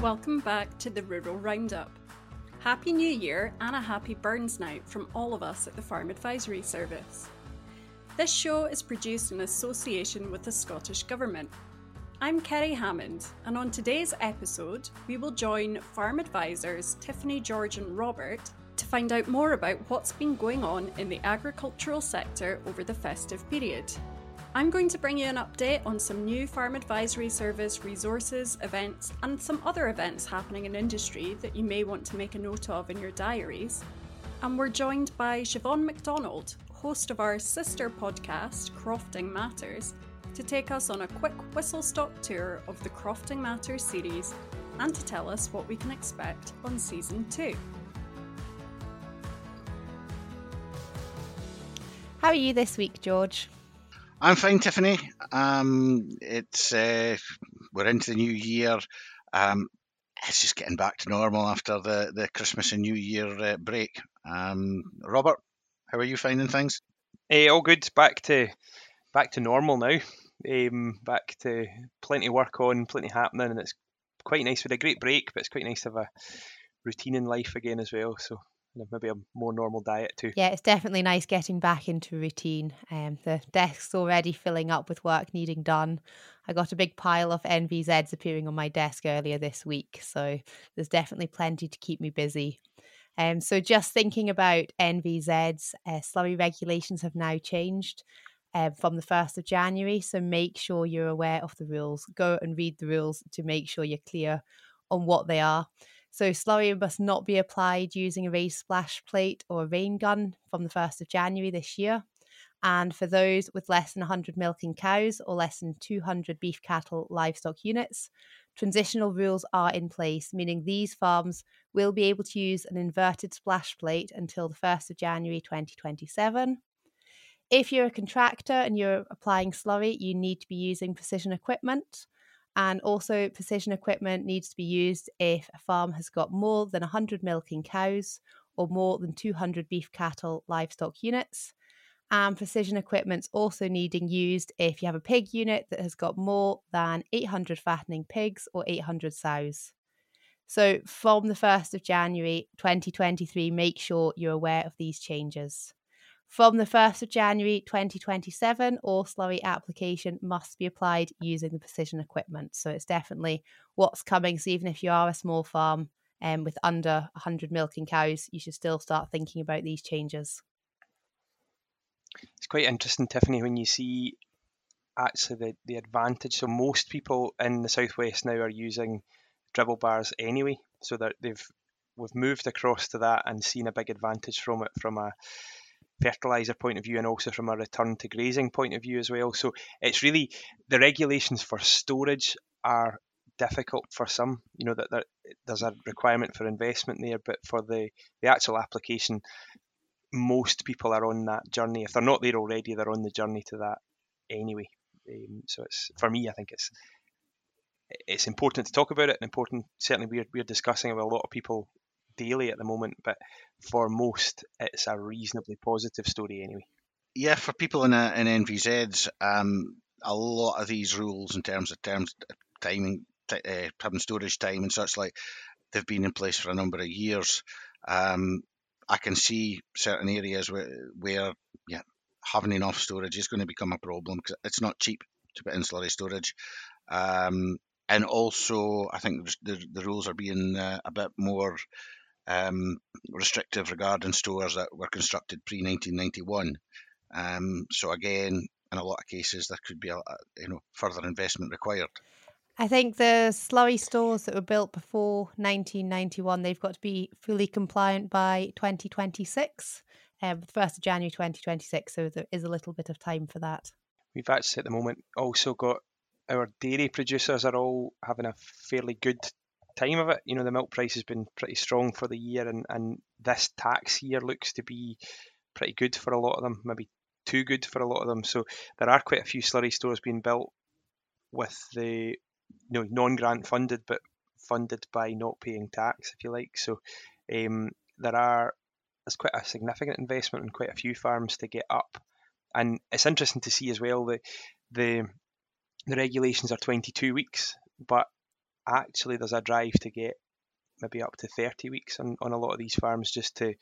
Welcome back to the Rural Roundup. Happy New Year and a happy Burns Night from all of us at the Farm Advisory Service. This show is produced in association with the Scottish Government. I'm Kerry Hammond, and on today's episode, we will join farm advisors Tiffany, George, and Robert to find out more about what's been going on in the agricultural sector over the festive period. I'm going to bring you an update on some new Farm Advisory Service resources, events, and some other events happening in industry that you may want to make a note of in your diaries. And we're joined by Siobhan MacDonald, host of our sister podcast, Crofting Matters, to take us on a quick whistle stop tour of the Crofting Matters series and to tell us what we can expect on season two. How are you this week, George? I'm fine, Tiffany. Um, it's uh, we're into the new year. Um, it's just getting back to normal after the, the Christmas and New Year uh, break. Um, Robert, how are you finding things? Hey, all good. Back to back to normal now. Um, back to plenty of work on, plenty happening, and it's quite nice. with a great break, but it's quite nice to have a routine in life again as well. So maybe a more normal diet too. Yeah, it's definitely nice getting back into routine. Um, the desk's already filling up with work needing done. I got a big pile of NVZs appearing on my desk earlier this week, so there's definitely plenty to keep me busy. Um, so just thinking about NVZs, uh, slurry regulations have now changed. Um, from the 1st of January. So make sure you're aware of the rules. Go and read the rules to make sure you're clear on what they are. So slurry must not be applied using a raised splash plate or a rain gun from the 1st of January this year. And for those with less than 100 milking cows or less than 200 beef cattle livestock units, transitional rules are in place, meaning these farms will be able to use an inverted splash plate until the 1st of January 2027. If you're a contractor and you're applying slurry, you need to be using precision equipment. And also, precision equipment needs to be used if a farm has got more than 100 milking cows or more than 200 beef cattle livestock units. And precision equipment's also needing used if you have a pig unit that has got more than 800 fattening pigs or 800 sows. So, from the 1st of January 2023, make sure you're aware of these changes. From the 1st of January 2027, all slurry application must be applied using the precision equipment. So it's definitely what's coming. So even if you are a small farm um, with under 100 milking cows, you should still start thinking about these changes. It's quite interesting, Tiffany, when you see actually the, the advantage. So most people in the southwest now are using dribble bars anyway, so that they've we've moved across to that and seen a big advantage from it from a fertilizer point of view and also from a return to grazing point of view as well. So it's really the regulations for storage are difficult for some. You know that there, there's a requirement for investment there, but for the the actual application, most people are on that journey. If they're not there already, they're on the journey to that anyway. Um, so it's for me, I think it's it's important to talk about it and important. Certainly, we're we're discussing with a lot of people daily at the moment, but for most, it's a reasonably positive story anyway. Yeah, for people in, a, in NVZs, um, a lot of these rules in terms of terms timing, t- uh, having storage time and such like, they've been in place for a number of years. Um, I can see certain areas where, where yeah, having enough storage is going to become a problem because it's not cheap to put in slurry storage. Um, and also, I think the, the rules are being uh, a bit more um, restrictive regarding stores that were constructed pre 1991. Um, so again, in a lot of cases, there could be a, you know further investment required. I think the slurry stores that were built before 1991, they've got to be fully compliant by 2026, um, 1st of January 2026. So there is a little bit of time for that. We've actually at the moment also got our dairy producers are all having a fairly good time of it. You know, the milk price has been pretty strong for the year, and, and this tax year looks to be pretty good for a lot of them, maybe too good for a lot of them. So there are quite a few slurry stores being built with the you know non-grant funded, but funded by not paying tax, if you like. So um, there are there's quite a significant investment in quite a few farms to get up, and it's interesting to see as well that the the regulations are 22 weeks, but actually there's a drive to get maybe up to 30 weeks on, on a lot of these farms just to,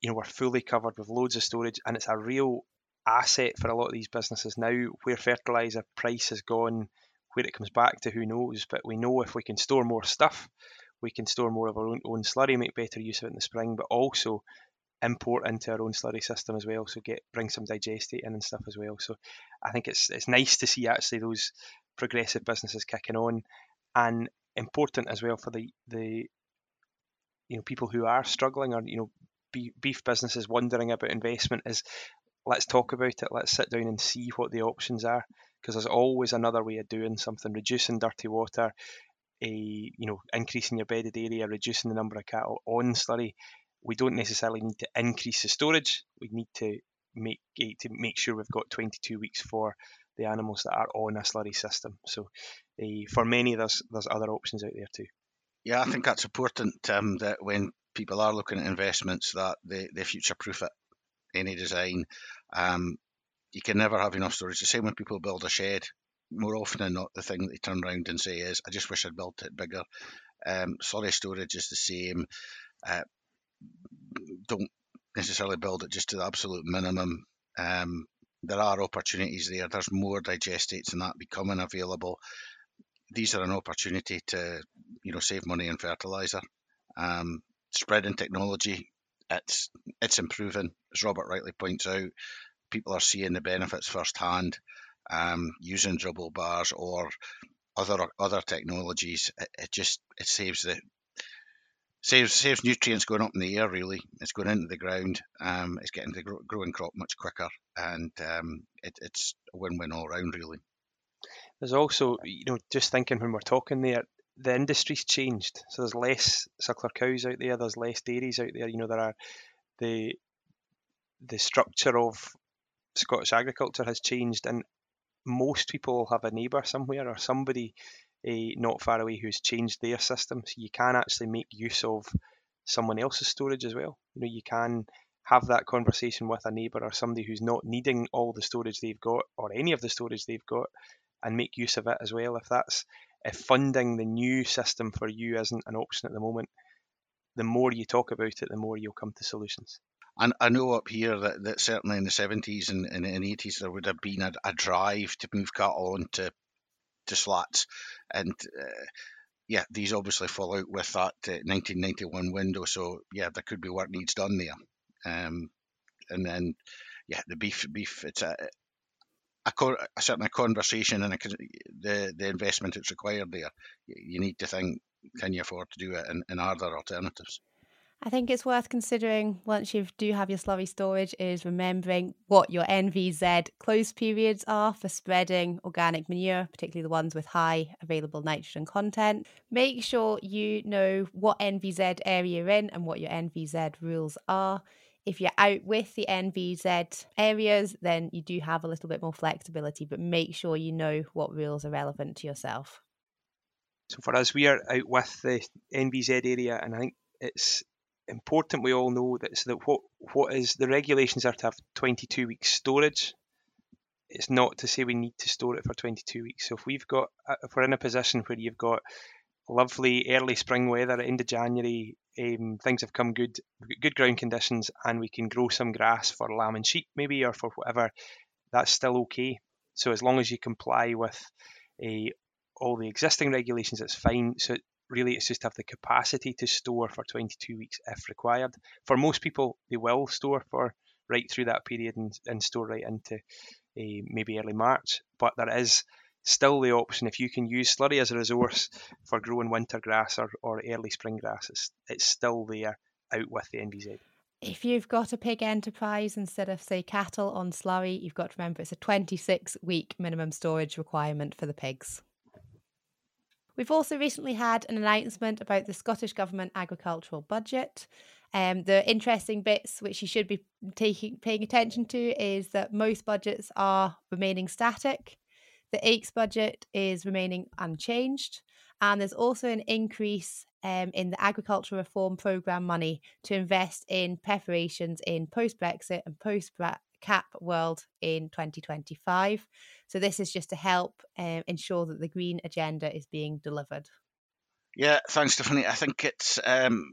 you know, we're fully covered with loads of storage and it's a real asset for a lot of these businesses now. Where fertilizer price has gone where it comes back to who knows? But we know if we can store more stuff we can store more of our own, own slurry make better use of it in the spring but also import into our own slurry system as well so get bring some digestate in and stuff as well. So i think it's it's nice to see actually those progressive businesses kicking on and important as well for the the you know people who are struggling or you know beef businesses wondering about investment is let's talk about it let's sit down and see what the options are because there's always another way of doing something reducing dirty water a you know increasing your bedded area reducing the number of cattle on slurry. We don't necessarily need to increase the storage we need to make eh, to make sure we've got 22 weeks for the animals that are on a slurry system so uh, for many there's there's other options out there too yeah i think that's important um, that when people are looking at investments that they, they future proof it any design. Um, you can never have enough storage. The same when people build a shed. More often than not, the thing that they turn around and say is, "I just wish I'd built it bigger." Um, slurry storage is the same. Uh, don't necessarily build it just to the absolute minimum. Um, there are opportunities there. There's more digestates and that becoming available. These are an opportunity to, you know, save money in fertilizer. Um, spreading technology it's it's improving, as Robert rightly points out. People are seeing the benefits firsthand um, using dribble bars or other other technologies. It, it, just it saves the saves saves nutrients going up in the air. Really, it's going into the ground. Um, it's getting the growing crop much quicker, and um, it, it's a win-win all round. Really. There's also, you know, just thinking when we're talking there, the industry's changed. So there's less suckler cows out there. There's less dairies out there. You know, there are the the structure of Scottish agriculture has changed, and most people have a neighbour somewhere or somebody uh, not far away who's changed their system. So you can actually make use of someone else's storage as well. You know, you can have that conversation with a neighbour or somebody who's not needing all the storage they've got or any of the storage they've got and make use of it as well. If that's if funding the new system for you isn't an option at the moment, the more you talk about it, the more you'll come to solutions. And I know up here that, that certainly in the 70s and, and, and 80s there would have been a, a drive to move cattle onto to slats. And uh, yeah, these obviously fall out with that uh, 1991 window. So yeah, there could be work needs done there. Um, and then yeah, the beef beef it's a a, a certain conversation and a, the the investment that's required there. You need to think, can you afford to do it, and, and are there alternatives? I think it's worth considering once you do have your slurry storage is remembering what your NVZ close periods are for spreading organic manure, particularly the ones with high available nitrogen content. Make sure you know what NVZ area you're in and what your NVZ rules are. If you're out with the NVZ areas, then you do have a little bit more flexibility, but make sure you know what rules are relevant to yourself. So for us, we are out with the NVZ area, and I think it's important we all know that so that what what is the regulations are to have 22 weeks storage. It's not to say we need to store it for 22 weeks. So if we've got uh, if we're in a position where you've got lovely early spring weather of January. Um, things have come good, good ground conditions, and we can grow some grass for lamb and sheep, maybe, or for whatever. That's still okay. So as long as you comply with uh, all the existing regulations, it's fine. So really, it's just have the capacity to store for 22 weeks if required. For most people, they will store for right through that period and, and store right into uh, maybe early March. But there is still the option if you can use slurry as a resource for growing winter grass or, or early spring grass, it's, it's still there out with the NVZ. If you've got a pig enterprise instead of, say, cattle on slurry, you've got to remember it's a 26 week minimum storage requirement for the pigs. We've also recently had an announcement about the Scottish Government agricultural budget. Um, the interesting bits which you should be taking paying attention to is that most budgets are remaining static. The AICS budget is remaining unchanged, and there's also an increase um, in the agricultural reform programme money to invest in preparations in post Brexit and post CAP World in 2025. So this is just to help um, ensure that the green agenda is being delivered. Yeah, thanks, Tiffany. I think it's um,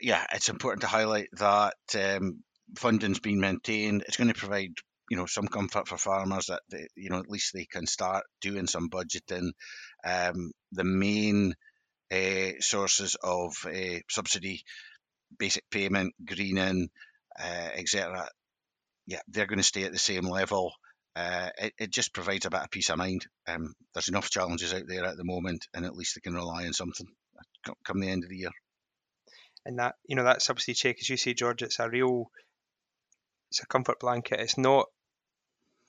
yeah, it's important to highlight that um, funding's been maintained. It's going to provide you know some comfort for farmers that they, you know at least they can start doing some budgeting. Um, the main uh, sources of uh, subsidy, basic payment, greening, uh, etc. Yeah, they're going to stay at the same level. Uh, it, it, just provides a bit of peace of mind. Um, there's enough challenges out there at the moment, and at least they can rely on something come the end of the year. And that you know that subsidy check, as you say, George, it's a real, it's a comfort blanket. It's not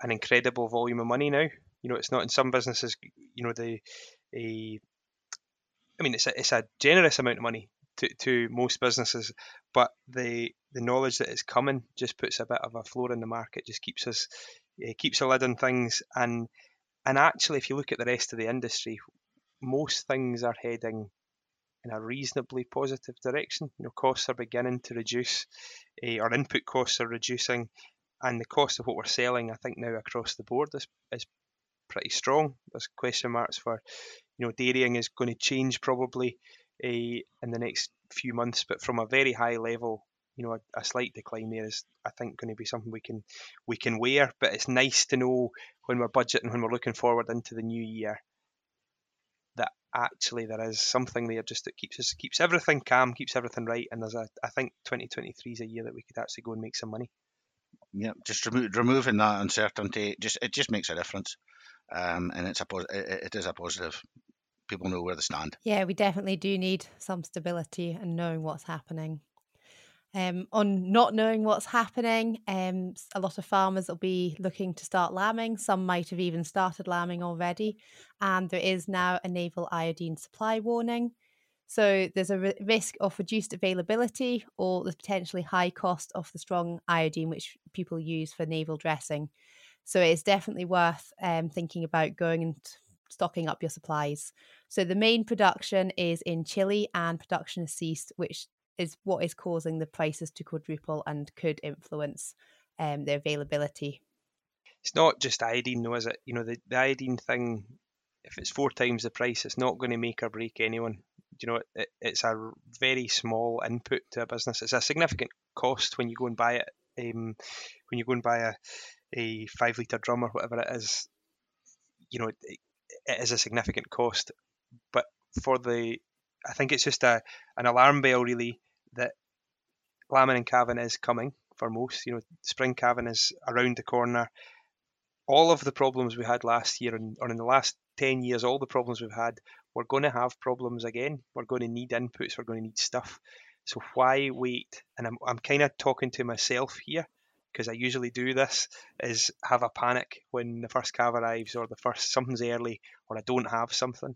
an incredible volume of money now. You know, it's not in some businesses. You know, the I mean, it's a it's a generous amount of money to, to most businesses, but the the knowledge that it's coming just puts a bit of a floor in the market, just keeps us it keeps a lid on things, and and actually, if you look at the rest of the industry, most things are heading in a reasonably positive direction. You know, costs are beginning to reduce, uh, our input costs are reducing, and the cost of what we're selling, I think now across the board is is pretty strong. There's question marks for, you know, dairying is going to change probably uh, in the next few months, but from a very high level, you know, a, a, slight decline there is, I think, going to be something we can we can wear. But it's nice to know when we're budgeting, when we're looking forward into the new year, that actually there is something there just that keeps us keeps everything calm, keeps everything right, and there's a I think 2023 is a year that we could actually go and make some money. Yeah, just remo- removing that uncertainty just it just makes a difference, um, and it's a it, it is a positive. People know where they stand. Yeah, we definitely do need some stability and knowing what's happening. Um, on not knowing what's happening, um, a lot of farmers will be looking to start lambing. Some might have even started lambing already, and there is now a navel iodine supply warning. So there's a risk of reduced availability or the potentially high cost of the strong iodine which people use for navel dressing. So it's definitely worth um, thinking about going and stocking up your supplies. So the main production is in Chile and production has ceased, which is what is causing the prices to quadruple and could influence um, the availability. It's not just iodine, though, is it? You know, the, the iodine thing, if it's four times the price, it's not going to make or break anyone you know, it, it's a very small input to a business. It's a significant cost when you go and buy it. Um, when you go and buy a, a five litre drum or whatever it is, you know, it, it is a significant cost. But for the, I think it's just a an alarm bell really that lambing and calving is coming for most. You know, spring calving is around the corner. All of the problems we had last year and or in the last 10 years, all the problems we've had we're going to have problems again. We're going to need inputs. We're going to need stuff. So why wait? And I'm, I'm kind of talking to myself here because I usually do this is have a panic when the first calf arrives or the first something's early or I don't have something.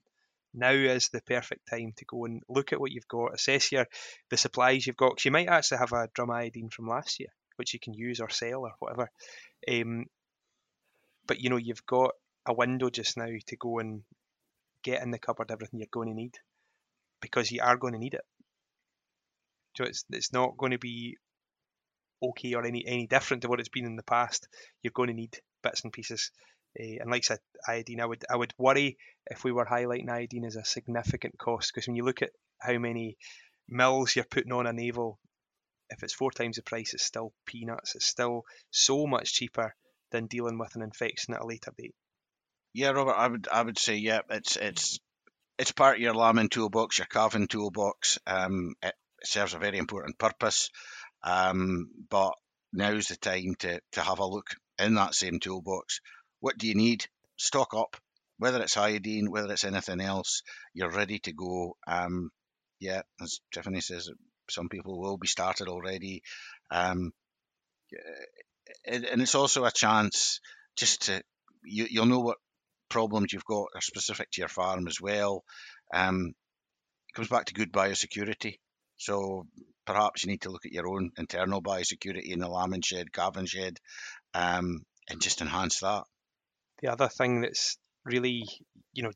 Now is the perfect time to go and look at what you've got, assess your the supplies you've got. Because you might actually have a drum iodine from last year, which you can use or sell or whatever. Um, but you know you've got a window just now to go and get in the cupboard everything you're going to need because you are going to need it. So it's it's not going to be okay or any any different to what it's been in the past. You're going to need bits and pieces. Uh, and like I said, iodine, I would I would worry if we were highlighting iodine as a significant cost because when you look at how many mills you're putting on a navel, if it's four times the price, it's still peanuts. It's still so much cheaper than dealing with an infection at a later date. Yeah, Robert, I would I would say yeah, it's it's it's part of your lambing toolbox, your calving toolbox. Um, it serves a very important purpose, um, but now's the time to to have a look in that same toolbox. What do you need? Stock up. Whether it's iodine, whether it's anything else, you're ready to go. Um, yeah, as Tiffany says, some people will be started already. Um, and it's also a chance just to you, you'll know what problems you've got are specific to your farm as well. Um, it comes back to good biosecurity. So perhaps you need to look at your own internal biosecurity in the lambing shed, calving shed, um, and just enhance that. The other thing that's really, you know,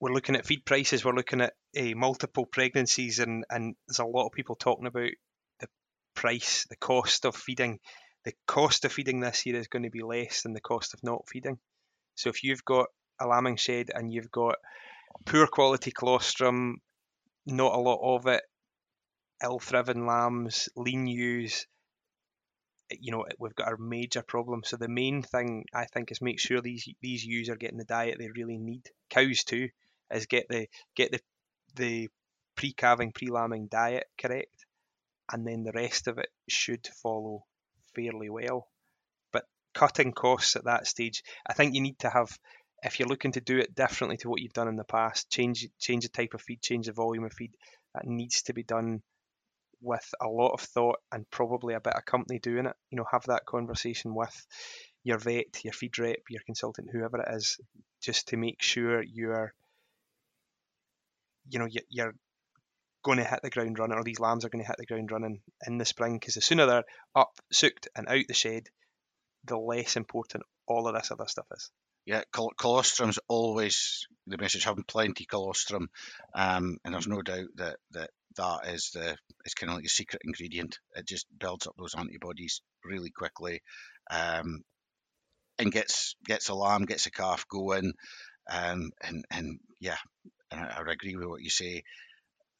we're looking at feed prices, we're looking at uh, multiple pregnancies, and, and there's a lot of people talking about the price, the cost of feeding the cost of feeding this year is going to be less than the cost of not feeding. So if you've got a lambing shed and you've got poor quality colostrum, not a lot of it, ill-thriven lambs, lean ewes, you know we've got a major problem. So the main thing I think is make sure these these ewes are getting the diet they really need. Cows too is get the get the the pre-calving pre-lambing diet correct, and then the rest of it should follow fairly well. But cutting costs at that stage, I think you need to have if you're looking to do it differently to what you've done in the past, change change the type of feed, change the volume of feed. That needs to be done with a lot of thought and probably a bit of company doing it. You know, have that conversation with your vet, your feed rep, your consultant, whoever it is, just to make sure you're, you know, you're going to hit the ground running, or these lambs are going to hit the ground running in the spring. Because the sooner they're up, soaked, and out the shed, the less important all of this other stuff is. Yeah, col- colostrum's always the message. Having plenty colostrum, um, and there's no doubt that that that is the it's kind of like a secret ingredient. It just builds up those antibodies really quickly, um, and gets gets a lamb, gets a calf going, um, and and yeah, and I, I agree with what you say.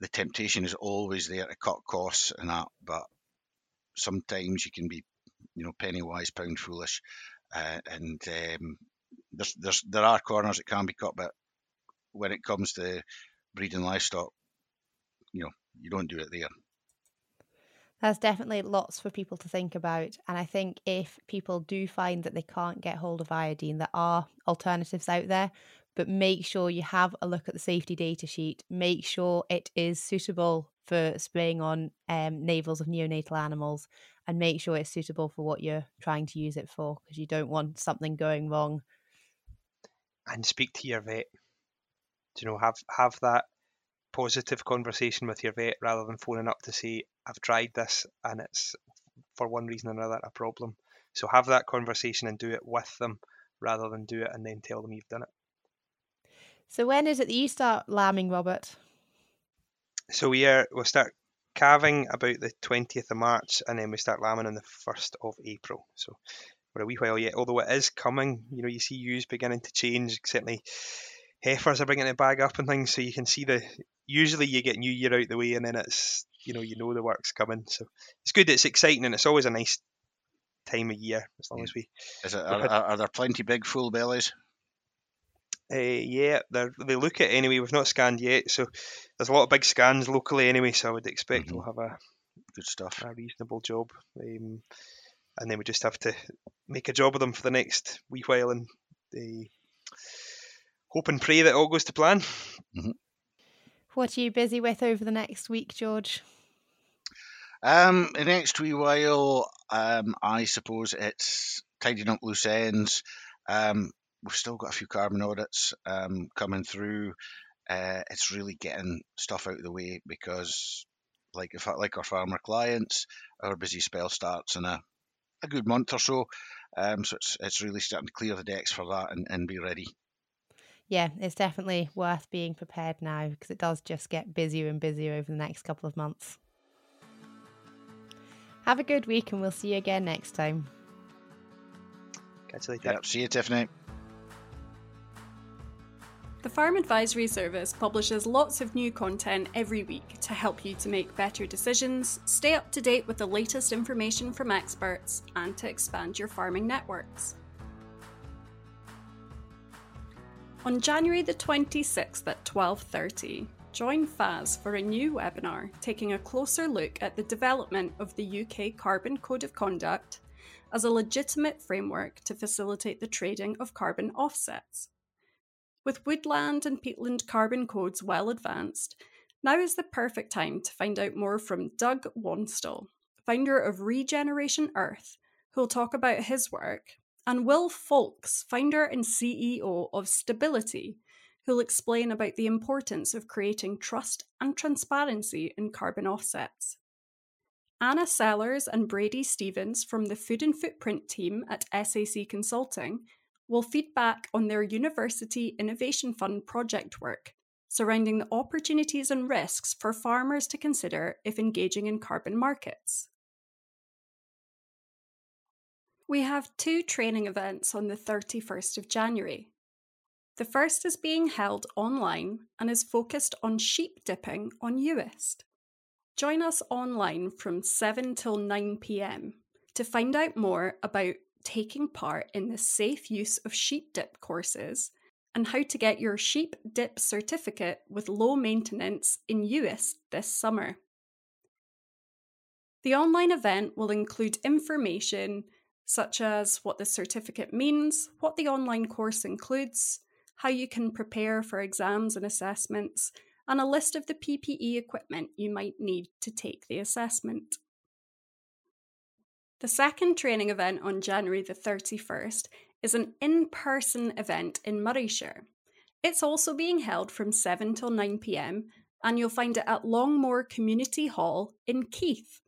The temptation is always there to cut costs and that, but sometimes you can be, you know, penny wise, pound foolish, uh, and um, there's there's there are corners that can be cut, but when it comes to breeding livestock, you know, you don't do it there. There's definitely lots for people to think about. And I think if people do find that they can't get hold of iodine, there are alternatives out there. But make sure you have a look at the safety data sheet. Make sure it is suitable for spraying on um, navels of neonatal animals and make sure it's suitable for what you're trying to use it for because you don't want something going wrong and speak to your vet. You know, have have that positive conversation with your vet rather than phoning up to say, I've tried this and it's for one reason or another a problem. So have that conversation and do it with them rather than do it and then tell them you've done it. So when is it that you start lambing, Robert? So we are we'll start calving about the twentieth of March and then we start lambing on the first of April. So for a wee while yet, although it is coming. You know, you see ewes beginning to change. Certainly, heifers are bringing the bag up and things, so you can see the. Usually, you get New Year out the way, and then it's you know you know the work's coming. So it's good. It's exciting, and it's always a nice time of year as long as we. Is it? Are, are, are there plenty big full bellies? Uh, yeah, they look at anyway. We've not scanned yet, so there's a lot of big scans locally anyway. So I would expect mm-hmm. we'll have a good stuff, a reasonable job. Um, and then we just have to make a job of them for the next wee while and uh, hope and pray that all goes to plan. Mm-hmm. What are you busy with over the next week, George? Um, the next wee while, um, I suppose it's tidying up loose ends. Um, we've still got a few carbon audits um, coming through. Uh, it's really getting stuff out of the way because, like if like our farmer clients, our busy spell starts in a a good month or so. Um, so it's it's really starting to clear the decks for that and, and be ready. Yeah, it's definitely worth being prepared now because it does just get busier and busier over the next couple of months. Have a good week and we'll see you again next time. Catch you later. Yep, see you, Tiffany. The Farm Advisory Service publishes lots of new content every week to help you to make better decisions, stay up to date with the latest information from experts, and to expand your farming networks. On January the 26th at 12:30, join FAS for a new webinar taking a closer look at the development of the UK Carbon Code of Conduct as a legitimate framework to facilitate the trading of carbon offsets. With woodland and peatland carbon codes well advanced, now is the perfect time to find out more from Doug Wanstall, founder of Regeneration Earth, who'll talk about his work, and Will Foulkes, founder and CEO of Stability, who'll explain about the importance of creating trust and transparency in carbon offsets. Anna Sellers and Brady Stevens from the Food and Footprint team at SAC Consulting will feed back on their University Innovation Fund project work surrounding the opportunities and risks for farmers to consider if engaging in carbon markets. We have two training events on the 31st of January. The first is being held online and is focused on sheep dipping on Uist. Join us online from 7 till 9 pm to find out more about taking part in the safe use of sheep dip courses and how to get your sheep dip certificate with low maintenance in Uist this summer. The online event will include information such as what the certificate means, what the online course includes, how you can prepare for exams and assessments, and a list of the PPE equipment you might need to take the assessment. The second training event on January the 31st is an in person event in Morayshire. It's also being held from 7 till 9 pm, and you'll find it at Longmore Community Hall in Keith.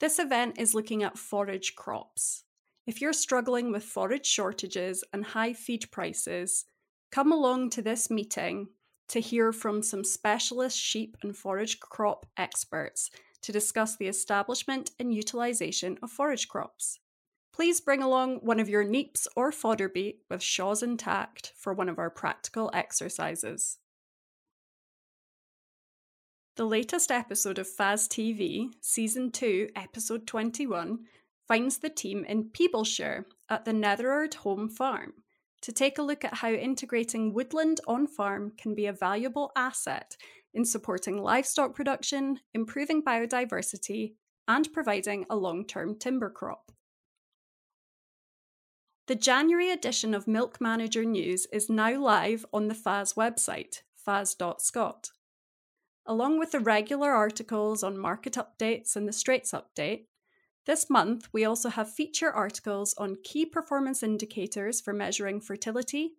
This event is looking at forage crops. If you're struggling with forage shortages and high feed prices, come along to this meeting to hear from some specialist sheep and forage crop experts to discuss the establishment and utilisation of forage crops. Please bring along one of your neeps or fodder beet with shaws intact for one of our practical exercises. The latest episode of FAS TV, Season 2, Episode 21, finds the team in Peeblesshire at the Netherard Home Farm to take a look at how integrating woodland on farm can be a valuable asset in supporting livestock production, improving biodiversity, and providing a long term timber crop. The January edition of Milk Manager News is now live on the FAS website, fas.scot. Along with the regular articles on market updates and the Straits Update, this month we also have feature articles on key performance indicators for measuring fertility,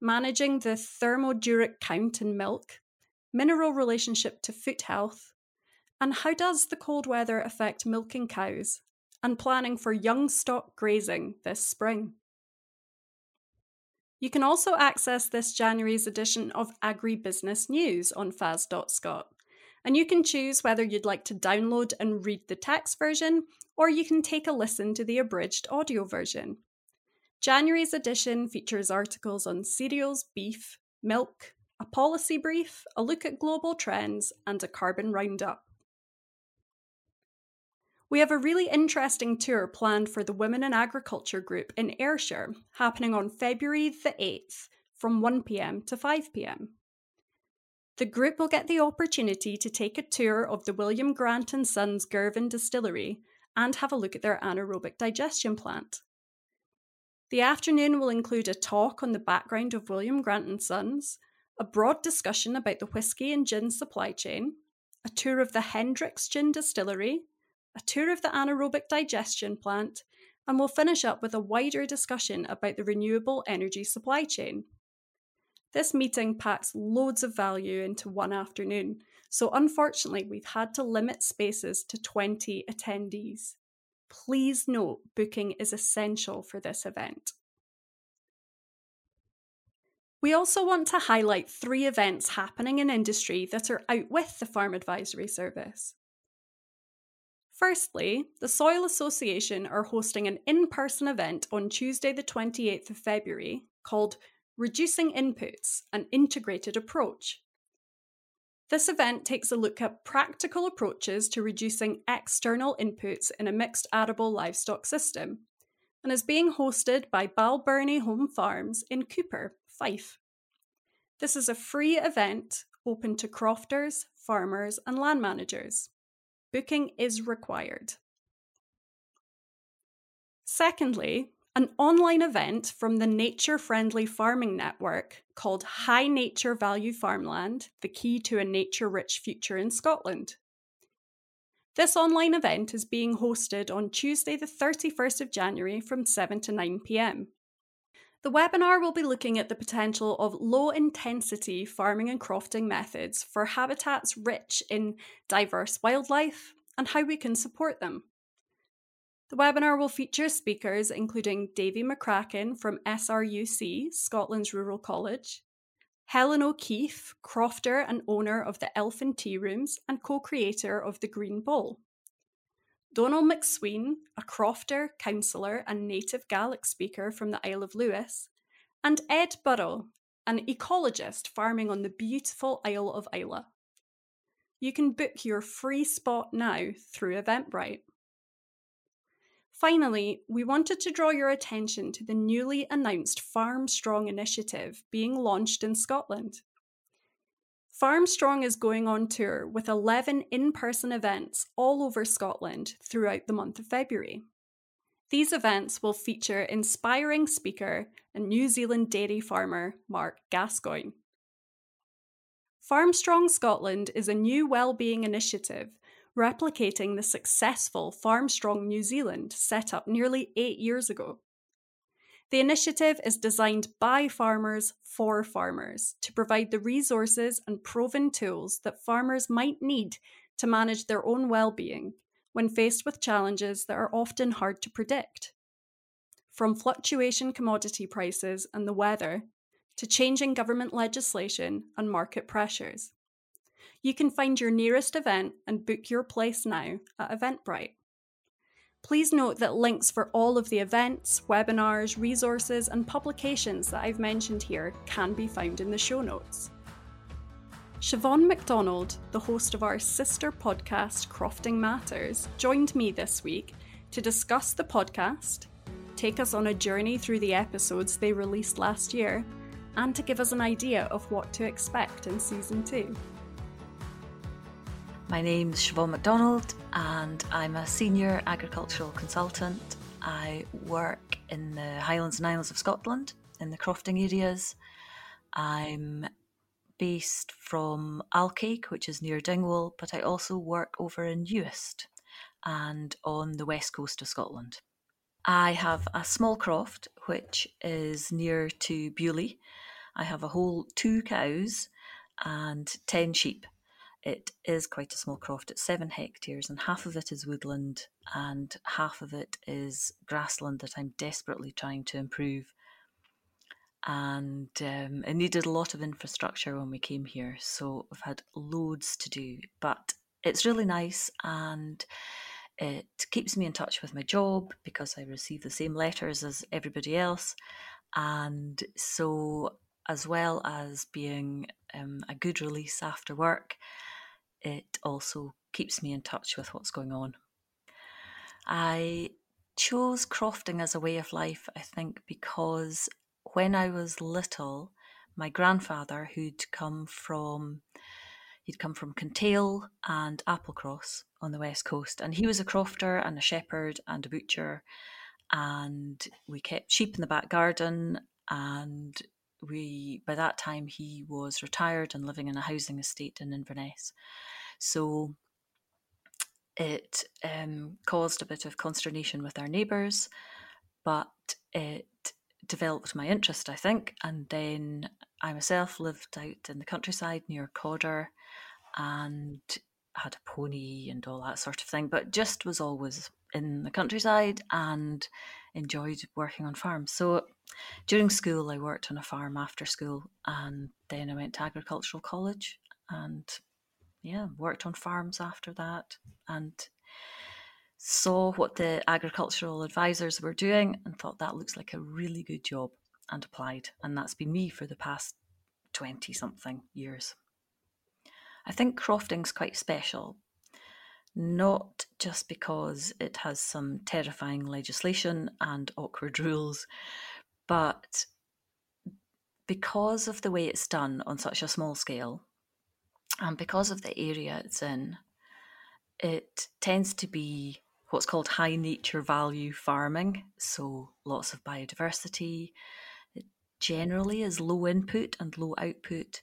managing the thermoduric count in milk, mineral relationship to foot health, and how does the cold weather affect milking cows, and planning for young stock grazing this spring. You can also access this January's edition of Agribusiness News on fas.scot, and you can choose whether you'd like to download and read the text version, or you can take a listen to the abridged audio version. January's edition features articles on cereals, beef, milk, a policy brief, a look at global trends, and a carbon roundup. We have a really interesting tour planned for the Women in Agriculture group in Ayrshire, happening on February the 8th from 1pm to 5pm. The group will get the opportunity to take a tour of the William Grant and Sons Girvan distillery and have a look at their anaerobic digestion plant. The afternoon will include a talk on the background of William Grant and Sons, a broad discussion about the whisky and gin supply chain, a tour of the Hendrick's Gin Distillery, a tour of the anaerobic digestion plant, and we'll finish up with a wider discussion about the renewable energy supply chain. This meeting packs loads of value into one afternoon, so unfortunately, we've had to limit spaces to 20 attendees. Please note booking is essential for this event. We also want to highlight three events happening in industry that are out with the Farm Advisory Service. Firstly, the Soil Association are hosting an in person event on Tuesday, the 28th of February, called Reducing Inputs An Integrated Approach. This event takes a look at practical approaches to reducing external inputs in a mixed arable livestock system and is being hosted by Balbirnie Home Farms in Cupar, Fife. This is a free event open to crofters, farmers, and land managers. Booking is required. Secondly, an online event from the Nature Friendly Farming Network called High Nature Value Farmland The Key to a Nature Rich Future in Scotland. This online event is being hosted on Tuesday, the 31st of January from 7 to 9 pm. The webinar will be looking at the potential of low intensity farming and crofting methods for habitats rich in diverse wildlife and how we can support them. The webinar will feature speakers including Davy McCracken from SRUC, Scotland's Rural College, Helen O'Keefe, crofter and owner of the Elfin Tea Rooms and co creator of the Green Bowl, Donald McSween, a crofter, councillor, and native Gaelic speaker from the Isle of Lewis, and Ed Burrell, an ecologist farming on the beautiful Isle of Islay. You can book your free spot now through Eventbrite. Finally, we wanted to draw your attention to the newly announced Farm Strong initiative being launched in Scotland. Farm Strong is going on tour with 11 in person events all over Scotland throughout the month of February. These events will feature inspiring speaker and New Zealand dairy farmer Mark Gascoigne. FarmStrong Scotland is a new well-being initiative replicating the successful FarmStrong New Zealand set up nearly 8 years ago. The initiative is designed by farmers for farmers to provide the resources and proven tools that farmers might need to manage their own well-being when faced with challenges that are often hard to predict. From fluctuation commodity prices and the weather to changing government legislation and market pressures. You can find your nearest event and book your place now at Eventbrite. Please note that links for all of the events, webinars, resources, and publications that I've mentioned here can be found in the show notes. Siobhan MacDonald, the host of our sister podcast Crofting Matters, joined me this week to discuss the podcast, take us on a journey through the episodes they released last year, and to give us an idea of what to expect in season two. My name's Siobhan MacDonald, and I'm a senior agricultural consultant. I work in the Highlands and Islands of Scotland in the crofting areas. I'm based from Alcaig, which is near Dingwall, but I also work over in Uist and on the west coast of Scotland. I have a small croft which is near to Beauly. I have a whole two cows and 10 sheep it is quite a small croft. It's seven hectares, and half of it is woodland, and half of it is grassland that I'm desperately trying to improve. And um, it needed a lot of infrastructure when we came here, so we've had loads to do. But it's really nice, and it keeps me in touch with my job because I receive the same letters as everybody else. And so, as well as being um, a good release after work, it also keeps me in touch with what's going on. I chose crofting as a way of life, I think, because when I was little, my grandfather, who'd come from he'd come from Kintail and Applecross on the west coast, and he was a crofter and a shepherd and a butcher, and we kept sheep in the back garden, and we by that time he was retired and living in a housing estate in Inverness. So it um, caused a bit of consternation with our neighbours, but it developed my interest, I think. And then I myself lived out in the countryside near Cawdor and had a pony and all that sort of thing, but just was always in the countryside and enjoyed working on farms. So during school, I worked on a farm after school, and then I went to agricultural college and yeah, worked on farms after that and saw what the agricultural advisors were doing and thought that looks like a really good job and applied. And that's been me for the past 20 something years. I think crofting's quite special, not just because it has some terrifying legislation and awkward rules, but because of the way it's done on such a small scale and because of the area it's in, it tends to be what's called high nature value farming. So lots of biodiversity. It generally is low input and low output.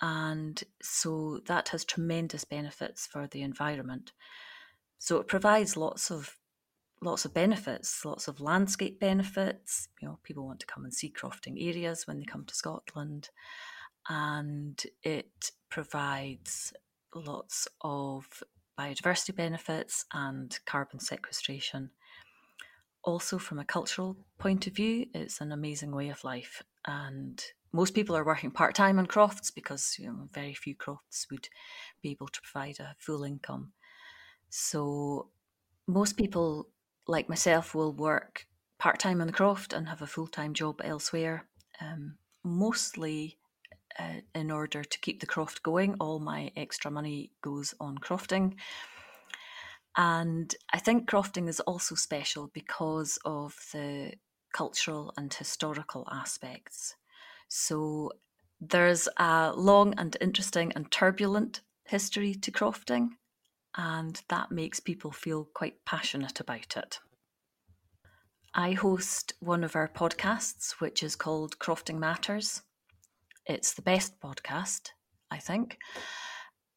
And so that has tremendous benefits for the environment. So it provides lots of lots of benefits, lots of landscape benefits. You know, people want to come and see crofting areas when they come to Scotland and it provides lots of biodiversity benefits and carbon sequestration. Also, from a cultural point of view, it's an amazing way of life. And most people are working part time on crofts because you know, very few crofts would be able to provide a full income. So, most people, like myself, will work part time on the croft and have a full time job elsewhere, um, mostly uh, in order to keep the croft going. All my extra money goes on crofting. And I think crofting is also special because of the cultural and historical aspects. So there's a long and interesting and turbulent history to crofting, and that makes people feel quite passionate about it. I host one of our podcasts, which is called Crofting Matters. It's the best podcast, I think.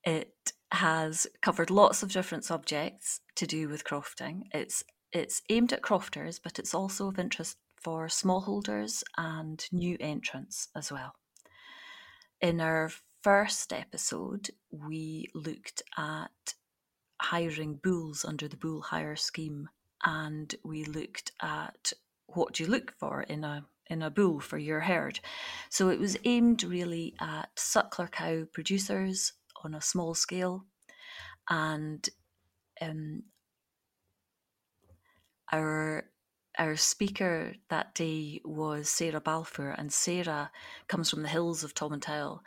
It has covered lots of different subjects to do with crofting. It's it's aimed at crofters, but it's also of interest for smallholders and new entrants as well. In our first episode, we looked at hiring bulls under the bull hire scheme and we looked at what do you look for in a in a bull for your herd. So it was aimed really at suckler cow producers on a small scale, and um, our our speaker that day was Sarah Balfour, and Sarah comes from the hills of Tomintoul.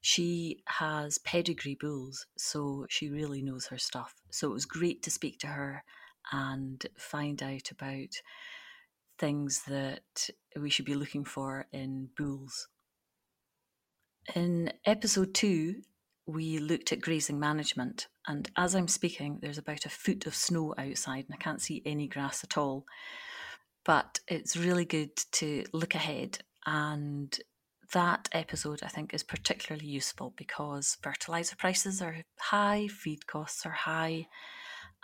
She has pedigree bulls, so she really knows her stuff. So it was great to speak to her and find out about things that we should be looking for in bulls. In episode two, we looked at grazing management, and as I'm speaking, there's about a foot of snow outside, and I can't see any grass at all. But it's really good to look ahead, and that episode I think is particularly useful because fertilizer prices are high, feed costs are high,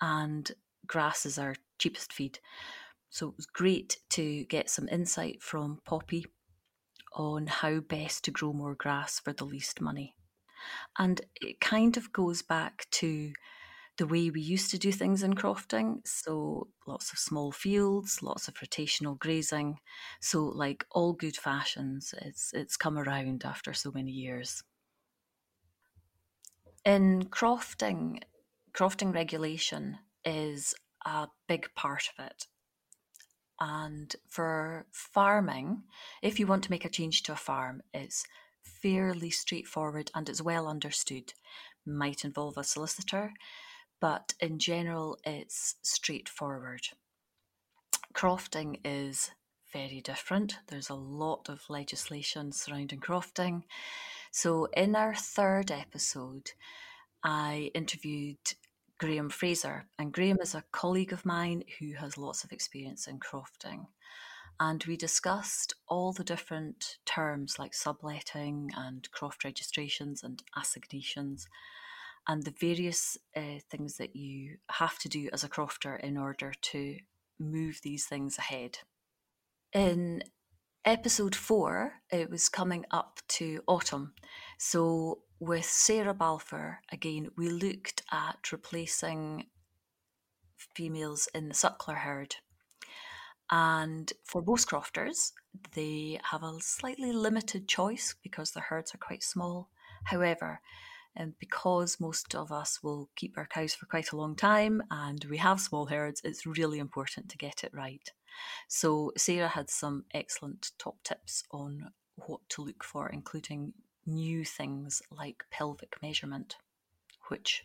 and grass is our cheapest feed. So it was great to get some insight from Poppy on how best to grow more grass for the least money. And it kind of goes back to the way we used to do things in crofting. So lots of small fields, lots of rotational grazing. So like all good fashions, it's it's come around after so many years. In crofting, crofting regulation is a big part of it. And for farming, if you want to make a change to a farm, it's fairly straightforward and it's well understood. Might involve a solicitor, but in general, it's straightforward. Crofting is very different. There's a lot of legislation surrounding crofting. So, in our third episode, I interviewed Graham Fraser. And Graham is a colleague of mine who has lots of experience in crofting. And we discussed all the different terms like subletting and croft registrations and assignations and the various uh, things that you have to do as a crofter in order to move these things ahead. In episode four, it was coming up to autumn. So with Sarah Balfour, again, we looked at replacing females in the suckler herd. And for most crofters, they have a slightly limited choice because their herds are quite small. However, and because most of us will keep our cows for quite a long time and we have small herds, it's really important to get it right. So, Sarah had some excellent top tips on what to look for, including new things like pelvic measurement, which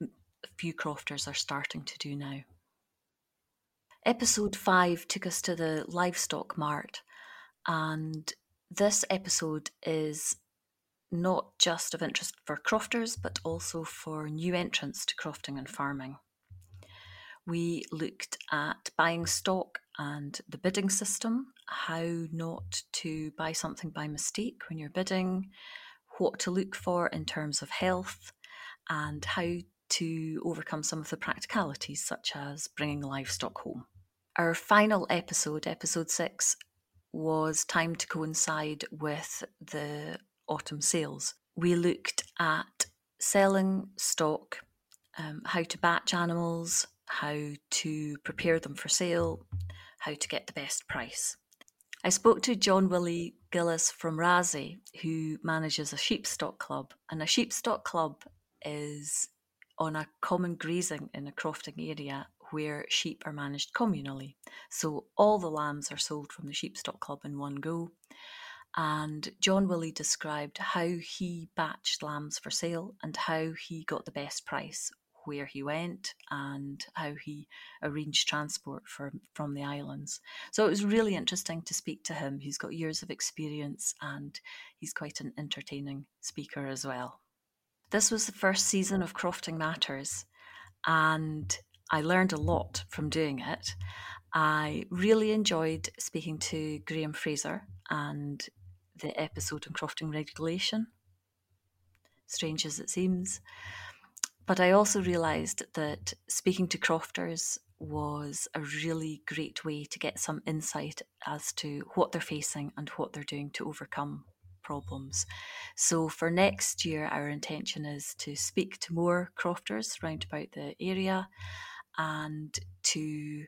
a few crofters are starting to do now. Episode 5 took us to the livestock mart, and this episode is not just of interest for crofters but also for new entrants to crofting and farming. We looked at buying stock and the bidding system, how not to buy something by mistake when you're bidding, what to look for in terms of health, and how to overcome some of the practicalities, such as bringing livestock home. Our final episode, episode six, was timed to coincide with the autumn sales. We looked at selling stock, um, how to batch animals, how to prepare them for sale, how to get the best price. I spoke to John Willie Gillis from Raasay, who manages a sheep stock club, and a sheep stock club is on a common grazing in a crofting area where sheep are managed communally. So all the lambs are sold from the Sheep Stock Club in one go. And John Willie described how he batched lambs for sale and how he got the best price where he went and how he arranged transport for, from the islands. So it was really interesting to speak to him. He's got years of experience and he's quite an entertaining speaker as well. This was the first season of Crofting Matters, and I learned a lot from doing it. I really enjoyed speaking to Graham Fraser and the episode on crofting regulation, strange as it seems. But I also realised that speaking to crofters was a really great way to get some insight as to what they're facing and what they're doing to overcome problems. So for next year, our intention is to speak to more crofters round about the area and to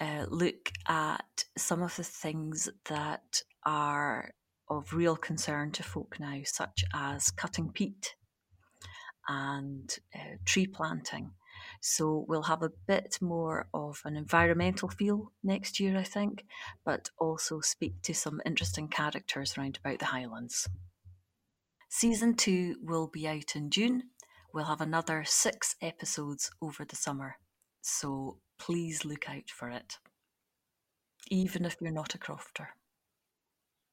uh, look at some of the things that are of real concern to folk now, such as cutting peat and uh, tree planting. So we'll have a bit more of an environmental feel next year, I think, but also speak to some interesting characters round about the Highlands. Season two will be out in June. We'll have another six episodes over the summer, so please look out for it, even if you're not a crofter.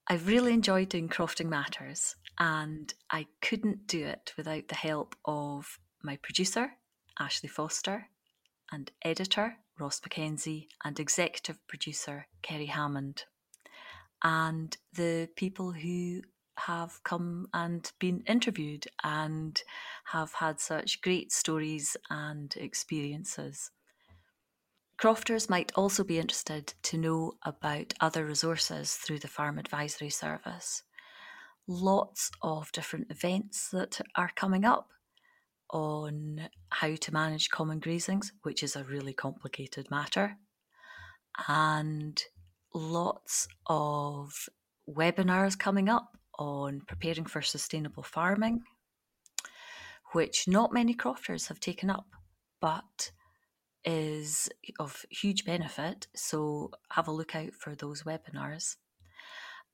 I've really enjoyed doing Crofting Matters, and I couldn't do it without the help of my producer, Ashley Foster, and editor, Ross Mackenzie, and executive producer, Kerry Hammond, and the people who have come and been interviewed and have had such great stories and experiences. Crofters might also be interested to know about other resources through the Farm Advisory Service. Lots of different events that are coming up on how to manage common grazings, which is a really complicated matter, and lots of webinars coming up on preparing for sustainable farming, which not many crofters have taken up, but is of huge benefit. So have a look out for those webinars.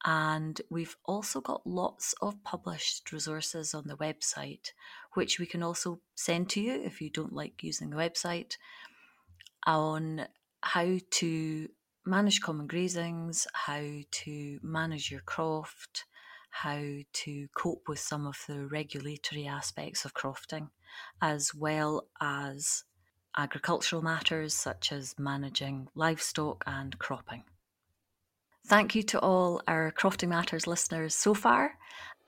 And we've also got lots of published resources on the website, which we can also send to you if you don't like using the website, on how to manage common grazings, how to manage your croft, how to cope with some of the regulatory aspects of crofting, as well as agricultural matters such as managing livestock and cropping. Thank you to all our Crofting Matters listeners so far,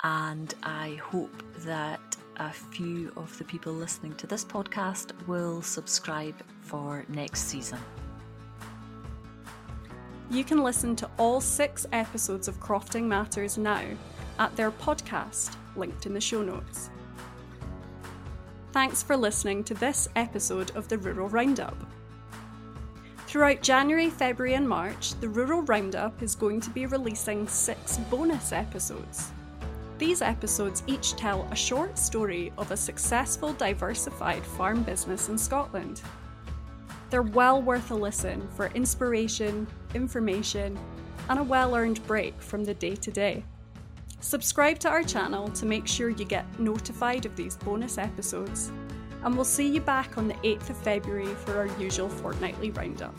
and I hope that a few of the people listening to this podcast will subscribe for next season. You can listen to all six episodes of Crofting Matters now at their podcast, linked in the show notes. Thanks for listening to this episode of the Rural Roundup. Throughout January, February, and March, the Rural Roundup is going to be releasing six bonus episodes. These episodes each tell a short story of a successful, diversified farm business in Scotland. They're well worth a listen for inspiration, information, and a well earned break from the day to day. Subscribe to our channel to make sure you get notified of these bonus episodes, and we'll see you back on the 8th of February for our usual fortnightly roundup.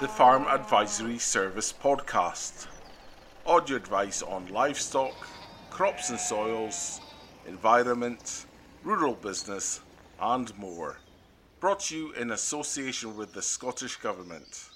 The Farm Advisory Service Podcast. Audio advice on livestock, crops and soils, environment, rural business, and more. Brought to you in association with the Scottish Government.